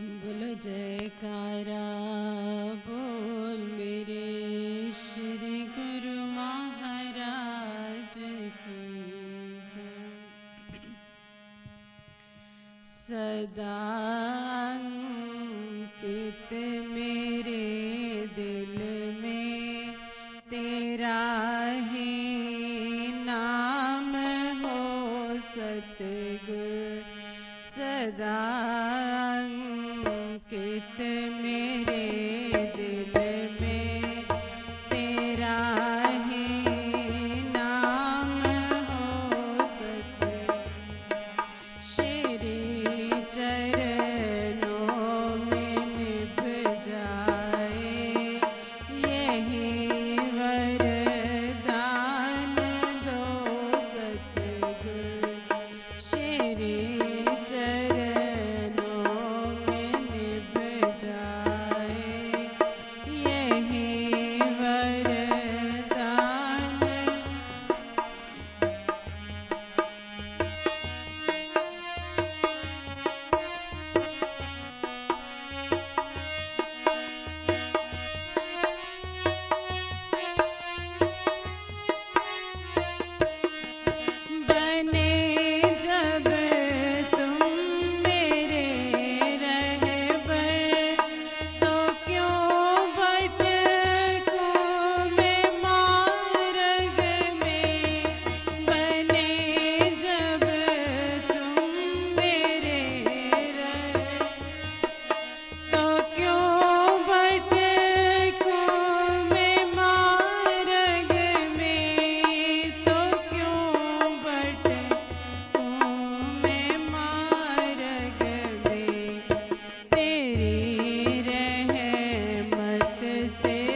बोलो जयकारा बोल मेरे श्री गुरु महाराज की सदा अंकित सदा कित मेरे see